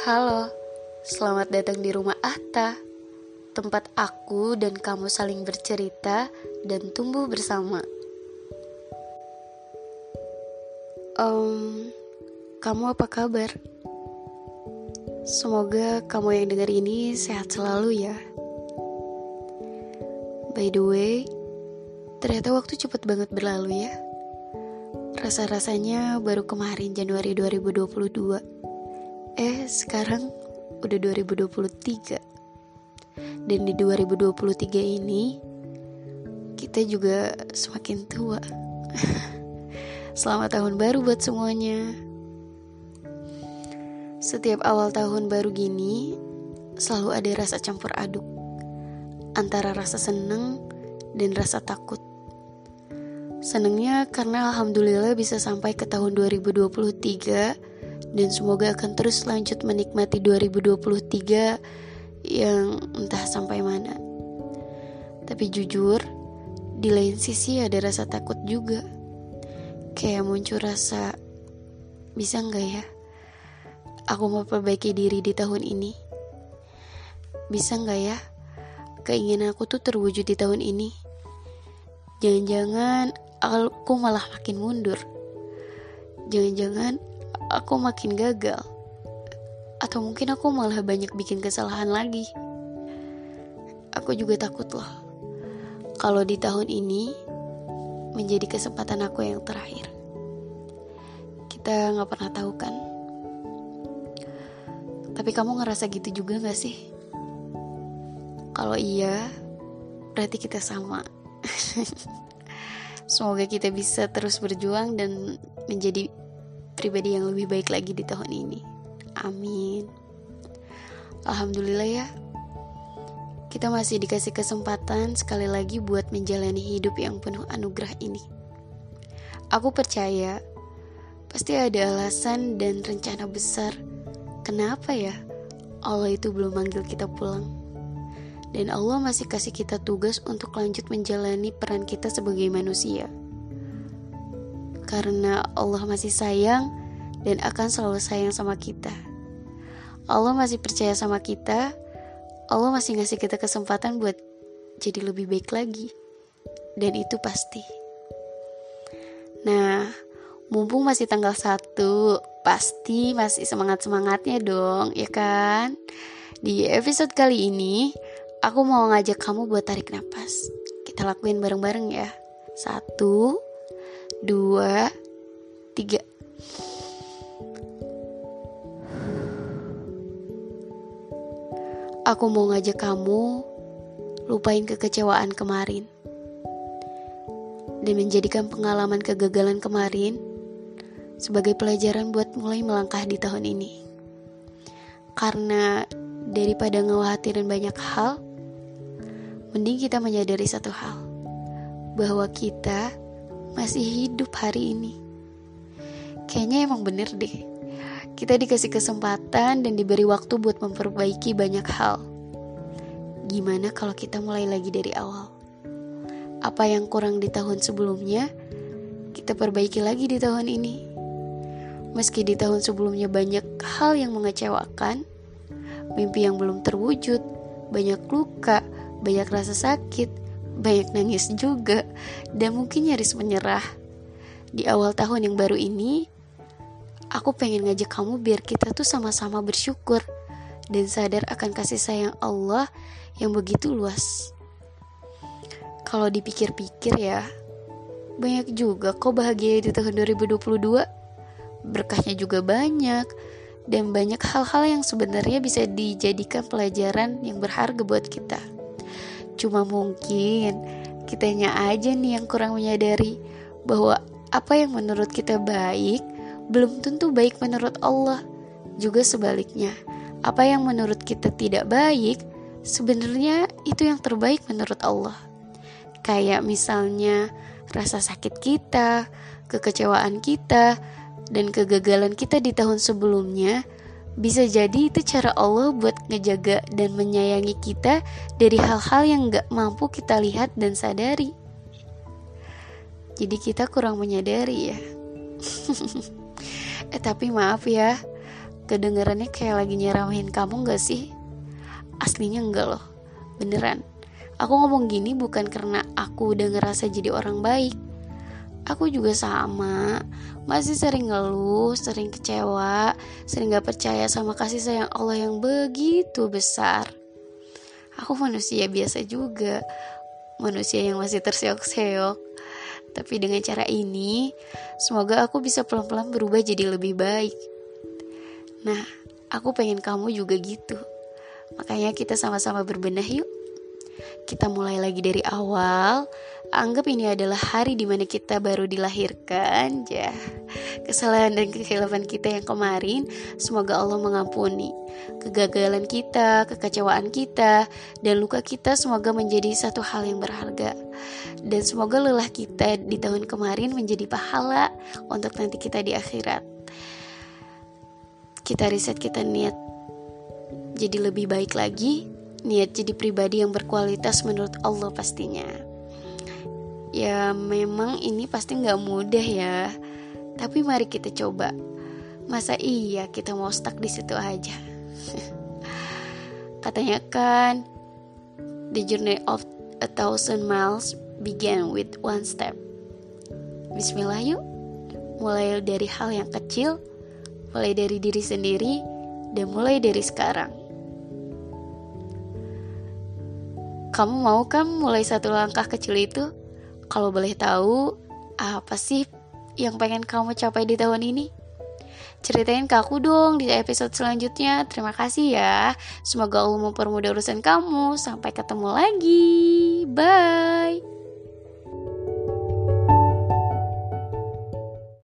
Halo, selamat datang di rumah Atta, tempat aku dan kamu saling bercerita dan tumbuh bersama. Um, kamu apa kabar? Semoga kamu yang dengar ini sehat selalu ya. By the way, ternyata waktu cepet banget berlalu ya. Rasa-rasanya baru kemarin Januari 2022 Eh, sekarang udah 2023. Dan di 2023 ini kita juga semakin tua. Selamat tahun baru buat semuanya. Setiap awal tahun baru gini selalu ada rasa campur aduk antara rasa seneng dan rasa takut. Senengnya karena alhamdulillah bisa sampai ke tahun 2023 dan semoga akan terus lanjut menikmati 2023 yang entah sampai mana. Tapi jujur, di lain sisi ada rasa takut juga. Kayak muncul rasa, bisa nggak ya? Aku mau perbaiki diri di tahun ini. Bisa nggak ya? Keinginan aku tuh terwujud di tahun ini. Jangan-jangan aku malah makin mundur. Jangan-jangan aku makin gagal. Atau mungkin aku malah banyak bikin kesalahan lagi. Aku juga takut loh. Kalau di tahun ini menjadi kesempatan aku yang terakhir. Kita nggak pernah tahu kan. Tapi kamu ngerasa gitu juga gak sih? Kalau iya, berarti kita sama. Semoga kita bisa terus berjuang dan menjadi pribadi yang lebih baik lagi di tahun ini. Amin. Alhamdulillah ya. Kita masih dikasih kesempatan sekali lagi buat menjalani hidup yang penuh anugerah ini. Aku percaya pasti ada alasan dan rencana besar kenapa ya Allah itu belum manggil kita pulang. Dan Allah masih kasih kita tugas untuk lanjut menjalani peran kita sebagai manusia karena Allah masih sayang dan akan selalu sayang sama kita. Allah masih percaya sama kita. Allah masih ngasih kita kesempatan buat jadi lebih baik lagi. Dan itu pasti. Nah, mumpung masih tanggal 1, pasti masih semangat-semangatnya dong, ya kan? Di episode kali ini, aku mau ngajak kamu buat tarik nafas. Kita lakuin bareng-bareng ya. Satu, dua, tiga. Aku mau ngajak kamu lupain kekecewaan kemarin dan menjadikan pengalaman kegagalan kemarin sebagai pelajaran buat mulai melangkah di tahun ini. Karena daripada ngewahatirin banyak hal, mending kita menyadari satu hal, bahwa kita masih hidup hari ini. Kayaknya emang bener deh. Kita dikasih kesempatan dan diberi waktu buat memperbaiki banyak hal. Gimana kalau kita mulai lagi dari awal? Apa yang kurang di tahun sebelumnya, kita perbaiki lagi di tahun ini. Meski di tahun sebelumnya banyak hal yang mengecewakan, mimpi yang belum terwujud, banyak luka, banyak rasa sakit, banyak nangis juga, dan mungkin nyaris menyerah. Di awal tahun yang baru ini, aku pengen ngajak kamu biar kita tuh sama-sama bersyukur dan sadar akan kasih sayang Allah yang begitu luas. Kalau dipikir-pikir ya, banyak juga kok bahagia di tahun 2022. Berkahnya juga banyak, dan banyak hal-hal yang sebenarnya bisa dijadikan pelajaran yang berharga buat kita. Cuma mungkin kitanya aja nih yang kurang menyadari bahwa apa yang menurut kita baik belum tentu baik menurut Allah. Juga sebaliknya, apa yang menurut kita tidak baik sebenarnya itu yang terbaik menurut Allah. Kayak misalnya rasa sakit kita, kekecewaan kita, dan kegagalan kita di tahun sebelumnya bisa jadi itu cara Allah buat ngejaga dan menyayangi kita dari hal-hal yang gak mampu kita lihat dan sadari. Jadi kita kurang menyadari ya. eh tapi maaf ya, kedengarannya kayak lagi nyeramahin kamu gak sih? Aslinya enggak loh, beneran. Aku ngomong gini bukan karena aku udah ngerasa jadi orang baik. Aku juga sama, masih sering ngeluh, sering kecewa, sering gak percaya sama kasih sayang Allah yang begitu besar. Aku manusia biasa juga, manusia yang masih terseok-seok. Tapi dengan cara ini, semoga aku bisa pelan-pelan berubah jadi lebih baik. Nah, aku pengen kamu juga gitu. Makanya kita sama-sama berbenah yuk. Kita mulai lagi dari awal. Anggap ini adalah hari di mana kita baru dilahirkan. Ya, kesalahan dan kehilafan kita yang kemarin, semoga Allah mengampuni. Kegagalan kita, kekecewaan kita, dan luka kita semoga menjadi satu hal yang berharga. Dan semoga lelah kita di tahun kemarin menjadi pahala untuk nanti kita di akhirat. Kita riset kita niat jadi lebih baik lagi, niat jadi pribadi yang berkualitas menurut Allah pastinya. Ya memang ini pasti nggak mudah ya, tapi mari kita coba. Masa iya kita mau stuck di situ aja? Katanya kan, the journey of a thousand miles began with one step. Bismillah yuk, mulai dari hal yang kecil, mulai dari diri sendiri, dan mulai dari sekarang. Kamu mau kan mulai satu langkah kecil itu? Kalau boleh tahu, apa sih yang pengen kamu capai di tahun ini? Ceritain ke aku dong di episode selanjutnya. Terima kasih ya. Semoga Allah mempermudah urusan kamu. Sampai ketemu lagi. Bye.